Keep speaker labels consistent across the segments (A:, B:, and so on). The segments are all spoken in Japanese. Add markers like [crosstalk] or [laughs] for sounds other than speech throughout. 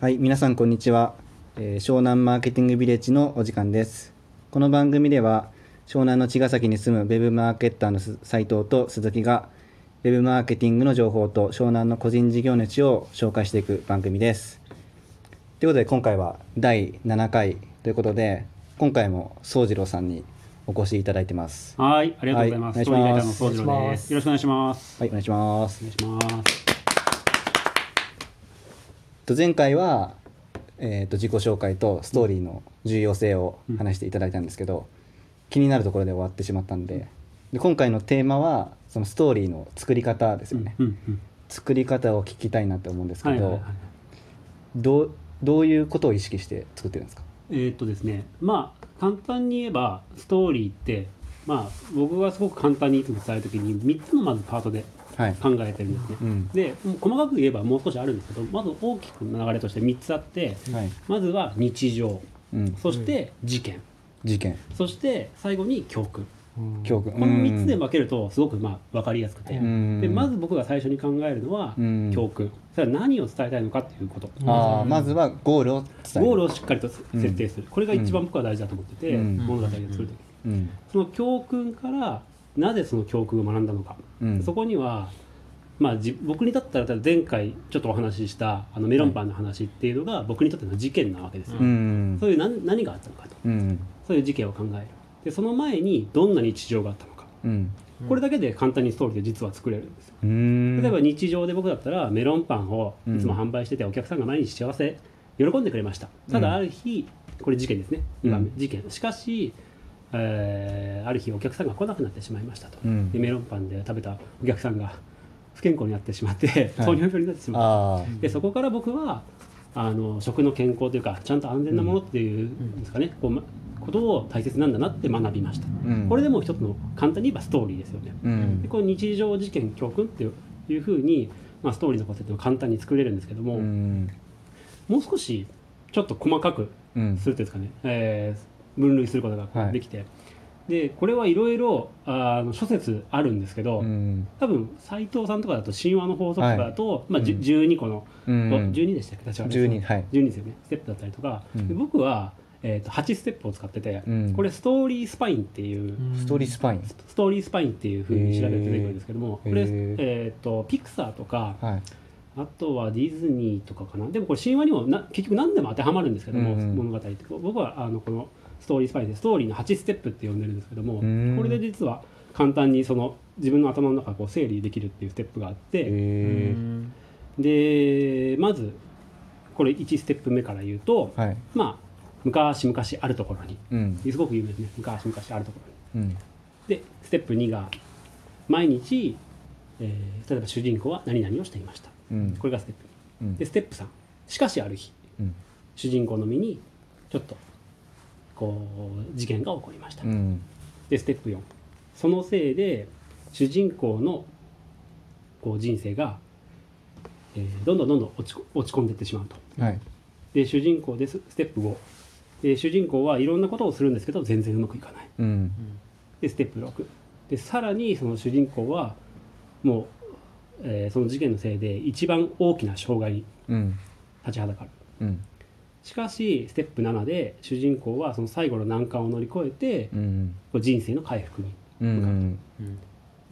A: はい、皆さんこんにちは、えー湘南マーケティングビレッジのお時間です。この番組では湘南の茅ヶ崎に住むウェブマーケッターのす斉藤と鈴木がウェブマーケティングの情報と湘南の個人事業主を紹介していく番組です。ということで今回は第7回ということで今回も宗次郎さんにお越しいただいてます。
B: はい、ありがとうございます。
A: はいお
B: 宗次郎です。よろしくお願いします。
A: はい、お願いします
B: お。願いします。
A: と前回は、えー、と自己紹介とストーリーの重要性を話していただいたんですけど、気になるところで終わってしまったんでで今回のテーマはそのストーリーの作り方ですよね。作り方を聞きたいなって思うんですけど。どうどういうことを意識して作ってるんですか？
B: えーっとですね、まあ簡単に言えばストーリーって、まあ僕がすごく簡単にいつも伝えるときに三つのまずパートで
A: はい、
B: 考えてるんですね。
A: うん。
B: で、細かく言えばもう少しあるんですけど、まず大きく流れとして三つあって、
A: はい。
B: まずは日常、
A: うん、
B: そして事件、
A: 事件。
B: そして最後に教訓。
A: 教訓。
B: この3つで分けるとすごくまあ分かりやすくて、
A: うん。
B: でまず僕が最初に考えるのは
A: うん。
B: 教訓、それは何を伝えたいのかっていうこと、
A: あーまずはゴールを伝える。
B: ゴールをしっかりと設定する、これが一番僕は大事だと思ってて、
A: うん。
B: 物語を作る時に、
A: うん。
B: その教訓からなぜその教訓を学んだのか、
A: うん。
B: そこにはまあ、じ僕にとったら前回ちょっとお話ししたあのメロンパンの話っていうのが僕にとっての事件なわけですよ、
A: うん。
B: そういう何何があったのかと。
A: うん。
B: そういう事件を考える。でその前にどんな日常があったのか。
A: うん。
B: これだけで簡単にストーリーで実は作れるんですよ。
A: うん。
B: 例えば日常で僕だったらメロンパンをいつも販売しててお客さんが毎日幸せ喜んでくれました。ただある日これ事件ですね。2番目
A: うん。
B: 事件。しかし、えーある日お客さんが来なくなってしまいましたと。
A: うん。
B: でメロンパンで食べたお客さんが不健康になってしまって
A: はい。
B: 糖尿病になってしまったでそこから僕はあの食の健康というかちゃんと安全なものっていうんですかね。こうまことを大切なんだなって学びました。
A: うん。
B: これでもう一つの簡単に言えばストーリーですよね。
A: うん。
B: でこの日常事件教訓っていういうふうに、まあ、ストーリーのことっていうのを簡単に作れるんですけども、
A: うん。
B: もう少しちょっと細かく
A: うん。
B: するというんですかね、えー分類することが
A: はい。
B: できて、でこれはいろいろあの諸説あるんですけど、
A: うん
B: 多分斎藤さんとかだと神話の法則とかだと、まあ、じゅ
A: うん。
B: 12個の、
A: うん
B: 12でしたっけ？確か。
A: 12はい。
B: 12ですよねステップだったりとか、
A: うん。
B: で僕は、えー、と8ステップを使ってて、
A: うん。
B: これストーリースパインっていう、
A: ストーリースパイン。
B: ストーリースパインっていうふうに調べると出てくるんですけども、これ、
A: へー
B: えー、とピクサーとか
A: はい。
B: あとはディズニーとかかな。でもこれ神話にもな結局何でも当てはまるんですけども、
A: うんうん。
B: 物語って。僕はあのこのストーリースパインでストーリーの8ステップって呼んでるんですけども
A: うん。
B: これで実は簡単にその自分の頭の中をこう整理できるっていうステップがあって、
A: え
B: でまずこれ1ステップ目から言うと、
A: はい。
B: まあ昔々あるところに
A: うん。
B: すごく有名ですね。昔々あるところに。
A: うん。
B: でステップ2が毎日、えー例えば主人公は何々をしていました。
A: うん。
B: これがステップ
A: うん。
B: 2でステップ3しかしある日
A: うん。
B: 主人公の身にちょっとこう事件が起こりました、
A: うん。
B: でステップ4そのせいで主人公のこう人生が、えーどんどんどんどん落ちこ落ち込んでいってしまうと。
A: はい。
B: で主人公です。ステップ5で主人公はいろんなことをするんですけど全然うまくいかない。
A: うん。
B: でステップ6でさらにその主人公はもう、えーその事件のせいで一番大きな障害に
A: うん。
B: 立ちはだかる。
A: うん
B: しかしステップ7で主人公はその最後の難関を乗り越えて
A: うん。
B: こう人生の回復に
A: うん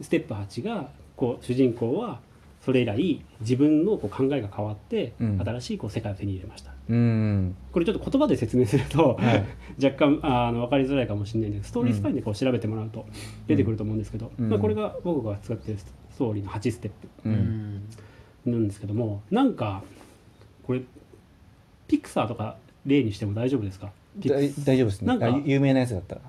B: ステップ8がこう主人公はそれ以来自分のこう考えが変わって
A: うん。
B: 新しいこう世界を手に入れました。
A: うん。
B: これちょっと言葉で説明すると、
A: はい。[laughs]
B: 若干あの分かりづらいかもしれないんですけどストーリースパインでこう調べてもらうと出てくると思うんですけど、
A: うん。
B: まあ、これが僕が使ってるストーリーの8ステップ
A: うん。
B: なんですけどもなんかこれピクサーとか例にしても大丈夫ですか？
A: 大大丈夫ですね。
B: なんか
A: あ有名なやつだったら。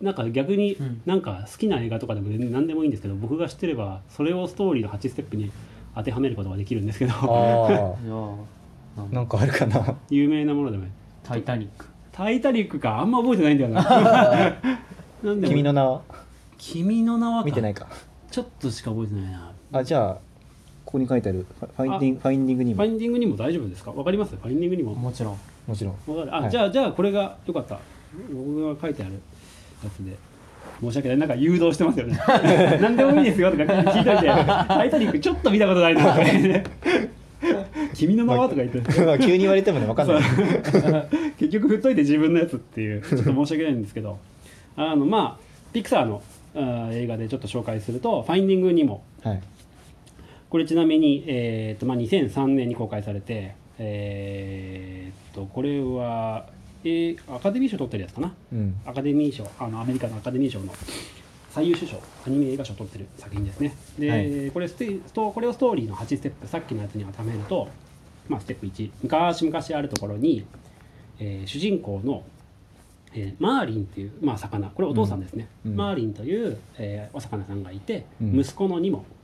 B: なんか逆に
C: うん
B: なんか好きな映画とかでも何でもいいんですけど僕が知ってればそれをストーリーの8ステップに当てはめることができるんですけど。[laughs]
A: なんか。あるかな。
B: 有名なものでも。
C: タイタニック「
B: タイタニック」か。あんま覚えてないんだよな。[laughs]
A: 君の名は？
B: 君の名はか。
A: 見てないか。
B: ちょっとしか覚えてないな。
A: あじゃあここに書いてある。ファインディングファインディングにも。
B: ファインディングにも大丈夫ですか？わかります？ファインディングにも。
C: もちろん。
A: もちろん。
B: わかるあ、
A: はい。
B: じゃあじゃあこれがよかった。僕が書いてあるやつで。申し訳ない。なんか誘導してますよね。[laughs] 何でもいいですよとか聞いといて「タイタニックちょっと見たことないな」とか。言って君のままとか言って。[laughs]
A: 急に言われてもね分かんない。
B: 結局振っといて自分のやつっていう。ちょっと申し訳ないんですけど。あのまあピクサーのあー映画でちょっと紹介すると「ファインディング・ニモ
A: はい」
B: これちなみに、えーとまあ、2003年に公開されてえー、とこれは、えーアカデミー賞取ってるやつかな？
A: うん。
B: アカデミー賞あのアメリカのアカデミー賞の最優秀賞アニメ映画賞を取ってる作品ですね。で、
A: はい。
B: これステストこれをストーリーの8ステップさっきのやつに当てはめると、まあ、ステップ1昔々あるところに、えー主人公の、えーマーリンっていう、まあ、魚。これお父さんですね、
A: うん。うん。
B: マーリンという、えーお魚さんがいて、
A: うん。
B: 息子のニモ。
A: うん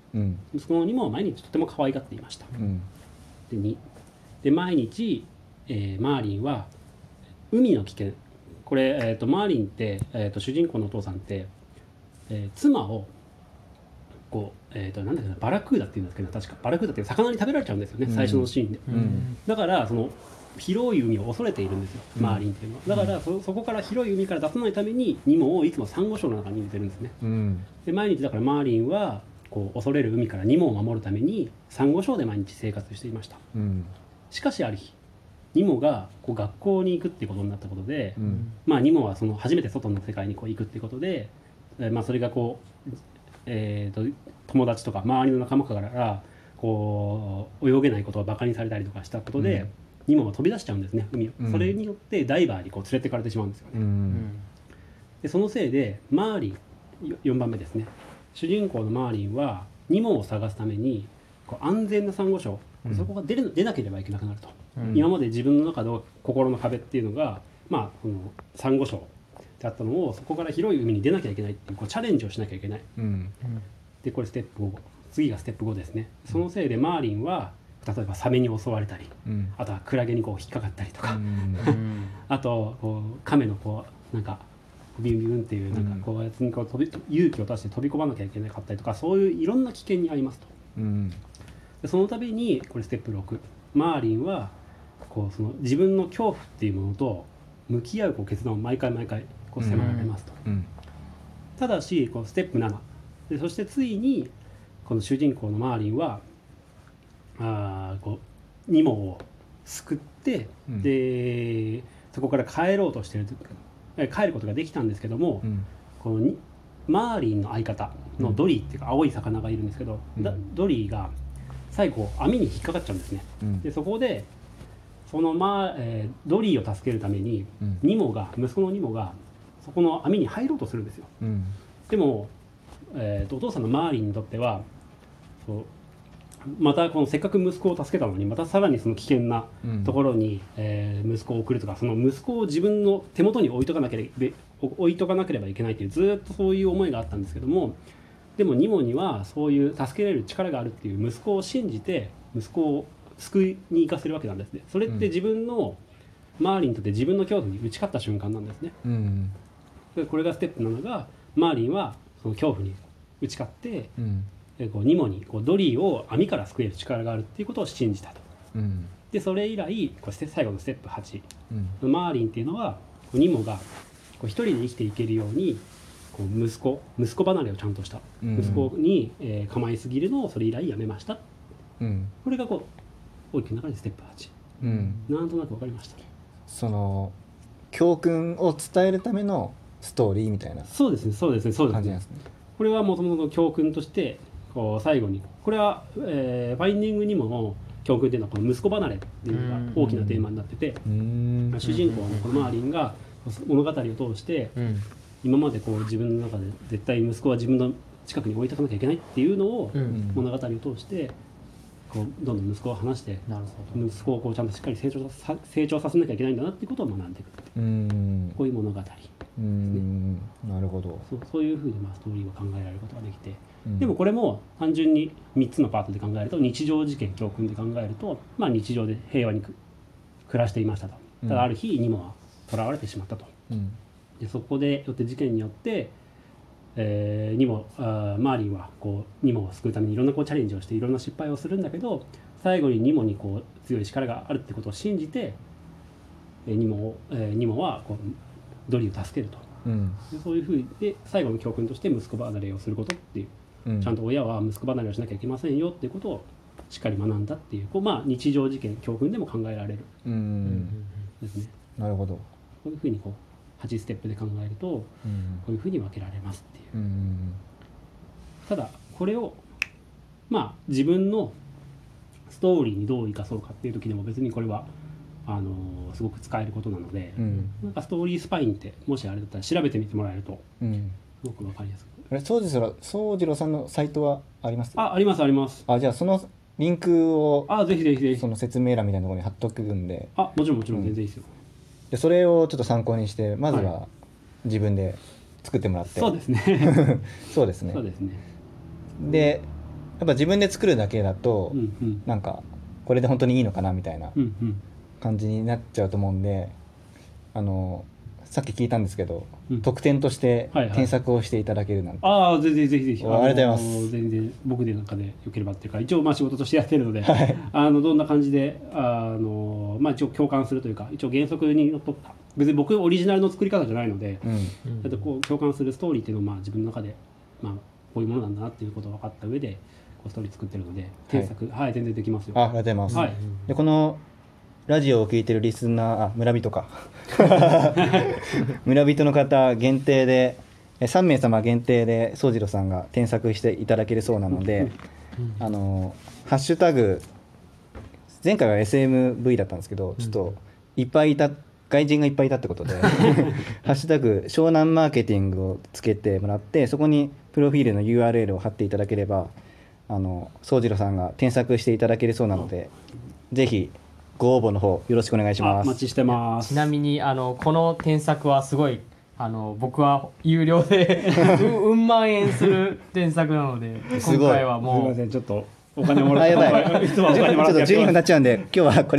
B: 息子のニモを毎日とても可愛がっていました。
A: うん。
B: で2で毎日、えーマーリンは海の危険。これ、えー、とマーリンって、えー、と主人公のお父さんって、えー妻をこう、えー、となんだっけなバラクーダっていうんですけど確か。バラクーダって魚に食べられちゃうんですよね、
A: うん。
B: 最初のシーンで。
A: うん。
B: だからその広い海を恐れているんですよ、
A: うん。
B: マーリンっていうのは。だからそそこから広い海から出さないためにニモをいつもサンゴ礁の中に入れてるんですね。
A: うん。
B: で毎日だからマーリンはこう恐れる海からニモを守るためにサンゴ礁で毎日生活していました。
A: うん。
B: しかしある日ニモがこう学校に行くっていうことになったことで、
A: うん。
B: まあ、ニモはその初めて外の世界にこう行くっていうことで、えーまあ、それがこう、えー、と友達とか周りの仲間からこう泳げないことをバカにされたりとかしたことで、
A: うん。
B: ニモが飛び出しちゃうんですね海を、
A: うん。
B: それによってダイバーにこう連れてかれてしまうんですよね、
A: うん。
B: でそのせいでマーリンよ4番目ですね主人公のマーリンはニモを探すためにこう安全なサンゴ礁、
A: うん。
B: そこが出る出なければいけなくなると、
C: うん。
B: 今まで自分の中の心の壁っていうのがまあこのサンゴ礁だったのをそこから広い海に出なきゃいけないっていうこうチャレンジをしなきゃいけない。
A: うん。
B: でこれステップ5次がステップ5ですね。そのせいでマーリンは例えばサメに襲われたり
A: うん。
B: あとはクラゲにこう引っかかったりとか、[laughs] あとこう亀のこうなんかビュンビュンっていうなんかこうやつにこう飛び勇気を出して飛び込まなきゃいけなかったりとかそういういろんな危険にありますと。
A: うん。
B: でその度にこれステップ6マーリンはこうその自分の恐怖っていうものと向き合うこう決断を毎回毎回こう迫られますと、
A: うん。
B: ただしこうステップ7でそしてついにこの主人公のマーリンはあーこうニモを救って、
A: うん。
B: でそこから帰ろうとしてるえ帰ることができたんですけども、
A: うん。
B: このにマーリンの相方のドリーっていうか青い魚がいるんですけど、だ
A: うん。
B: ドリーが最後網に引っかかっちゃうんですね。
A: うん。
B: でそこでその、まあえードリーを助けるために
A: うん。
B: ニモが息子のニモがそこの網に入ろうとするんですよ。
A: うん。
B: でも、えーとお父さんのマーリンにとってはそうまたこのせっかく息子を助けたのにまたさらにその危険な
A: うん。
B: ところに、えー息子を送るとかその息子を自分の手元に置いとかなければ置いとかなければいけないっていうずーっとそういう思いがあったんですけどもでもニモにはそういう助けられる力があるっていう息子を信じて息子を救いに行かせるわけなんですね。それって自分の、マーリンにとって自分の恐怖に打ち勝った瞬間なんですね。
A: うん。
B: でこれがステップ7がマーリンはその恐怖に打ち勝って
A: うん。
B: えこうニモにこうドリーを網から救える力があるっていうことを信じたと。
A: うん。
B: でそれ以来こう最後のステップ8
A: うん。
B: マーリンっていうのはこうニモがこう一人で生きていけるようにこう息子息子離れをちゃんとした。
A: うん。
B: 息子に、えー構いすぎるのをそれ以来やめました。
A: うん。
B: これがこう大きな中でステップ8
A: うん。
B: なんとなく分かりました。
A: その教訓を伝えるためのストーリーみたいな
B: そうですねそうですねそうですね。これはもともと教訓としてこう最後にこれは、えーファインディングにもの教訓っていうのはこの息子離れっていうのが大きなテーマになってて、
A: うーん
B: 主人公のこのマーリンが物語を通して
C: うん。
B: 今までこう自分の中で絶対息子は自分の近くに置いとかなきゃいけないっていうのを
C: うん。
B: 物語を通してこうどんどん息子を離して
C: なるほど。
B: 息子をこうちゃんとしっかり成長さ成長させなきゃいけないんだなっていうことを学んでいく
A: うーん。
B: こういう物語
A: うーん。なるほど。
B: そうそういうふうにまあストーリーを考えられることができて。
A: うん。
B: でもこれも単純に3つのパートで考えると日常事件教訓で考えると、まあ、日常で平和にく暮らしていましたと。
A: うん。
B: ただある日ニモは囚われてしまったと。
A: うん。
B: でそこでよって事件によって、えーニモあーマーリンはこうニモを救うためにいろんなこうチャレンジをしていろんな失敗をするんだけど最後にニモにこう強い力があるってことを信じて、えーニモを、えーニモはこうドリーを助けると。
A: うん。
B: でそういうふうで最後の教訓として息子離れをすることっていう。
A: うん。
B: ちゃんと親は息子離れをしなきゃいけませんよっていうことをしっかり学んだっていうこう、まあ、日常事件教訓でも考えられる。
A: うん。
B: ですね。
A: なるほど。
B: こういうふうにこう8ステップで考えるとこ
A: うん。
B: ういうふうに分けられますっていう。
A: うん
B: ただこれをまあ自分のストーリーにどう生かそうかっていう時でも別にこれはあのすごく使えることなので、
A: うん。
B: なんかストーリースパインってもしあれだったら調べてみてもらえると
A: うん。
B: すごく分かりやすく。
A: あれ宗次郎宗次郎さんのサイトはあります？
B: あありますあります。
A: あじゃあそのリンクを
B: あぜひぜひぜひ。
A: その説明欄みたいなところに貼っとくんで。
B: あもちろんもちろん
A: うん
B: 全然いいですよ、
A: でそれをちょっと参考にしてまず
B: は
A: は自分で作ってもらって、
B: そうですね。[laughs]
A: そうですね。
B: そうですね。
A: でやっぱ自分で作るだけだと、
B: うんうん。
A: なんかこれで本当にいいのかなみたいな感じになっちゃうと思うんであのさっき聞いたんですけど、
B: うん。
A: 特典として
B: はいはい。
A: 添削をしていただけるなんて、
B: ああぜひぜひぜひ。
A: おありがとうございます。
B: の全然僕でなんかでよければっていうか一応まあ仕事としてやってるので、[laughs]
A: はい。
B: あのどんな感じであのまあ一応共感するというか一応原則にのっとった。別に僕オリジナルの作り方じゃないので、
A: うん。
B: だってこう共感するストーリーっていうのをまあ自分の中でまあこういうものなんだなっていうことが分かった上でこうストーリー作ってるので添削はい、全然できますよ。
A: あありがとうございます、
B: はい。
A: でこのラジオを聞いてるリスナーあ村人か。[laughs] 村人の方限定でえ3名様限定で宗次郎さんが添削していただけるそうなので、あのハッシュタグ前回は SMV だったんですけどちょっといっぱいいた外人がいっぱいいたってことで「[laughs] ハッシュタグ湘南マーケティング」をつけてもらってそこにプロフィールの URL を貼っていただければあの宗次郎さんが添削していただけるそうなのでぜひご応募の方よろしくお願いします。
B: あお待ちしてます。
C: ちなみにあのこの添削はすごいあの僕は有料で [laughs] うんうん万円する添削なので今回は
B: すみ
C: もう
B: ませんちょっとお金もら
A: あ
B: って
A: やばい。ちょっと
B: いつもお金もらってやってます。
A: 12分になっちゃうんで今日はこれ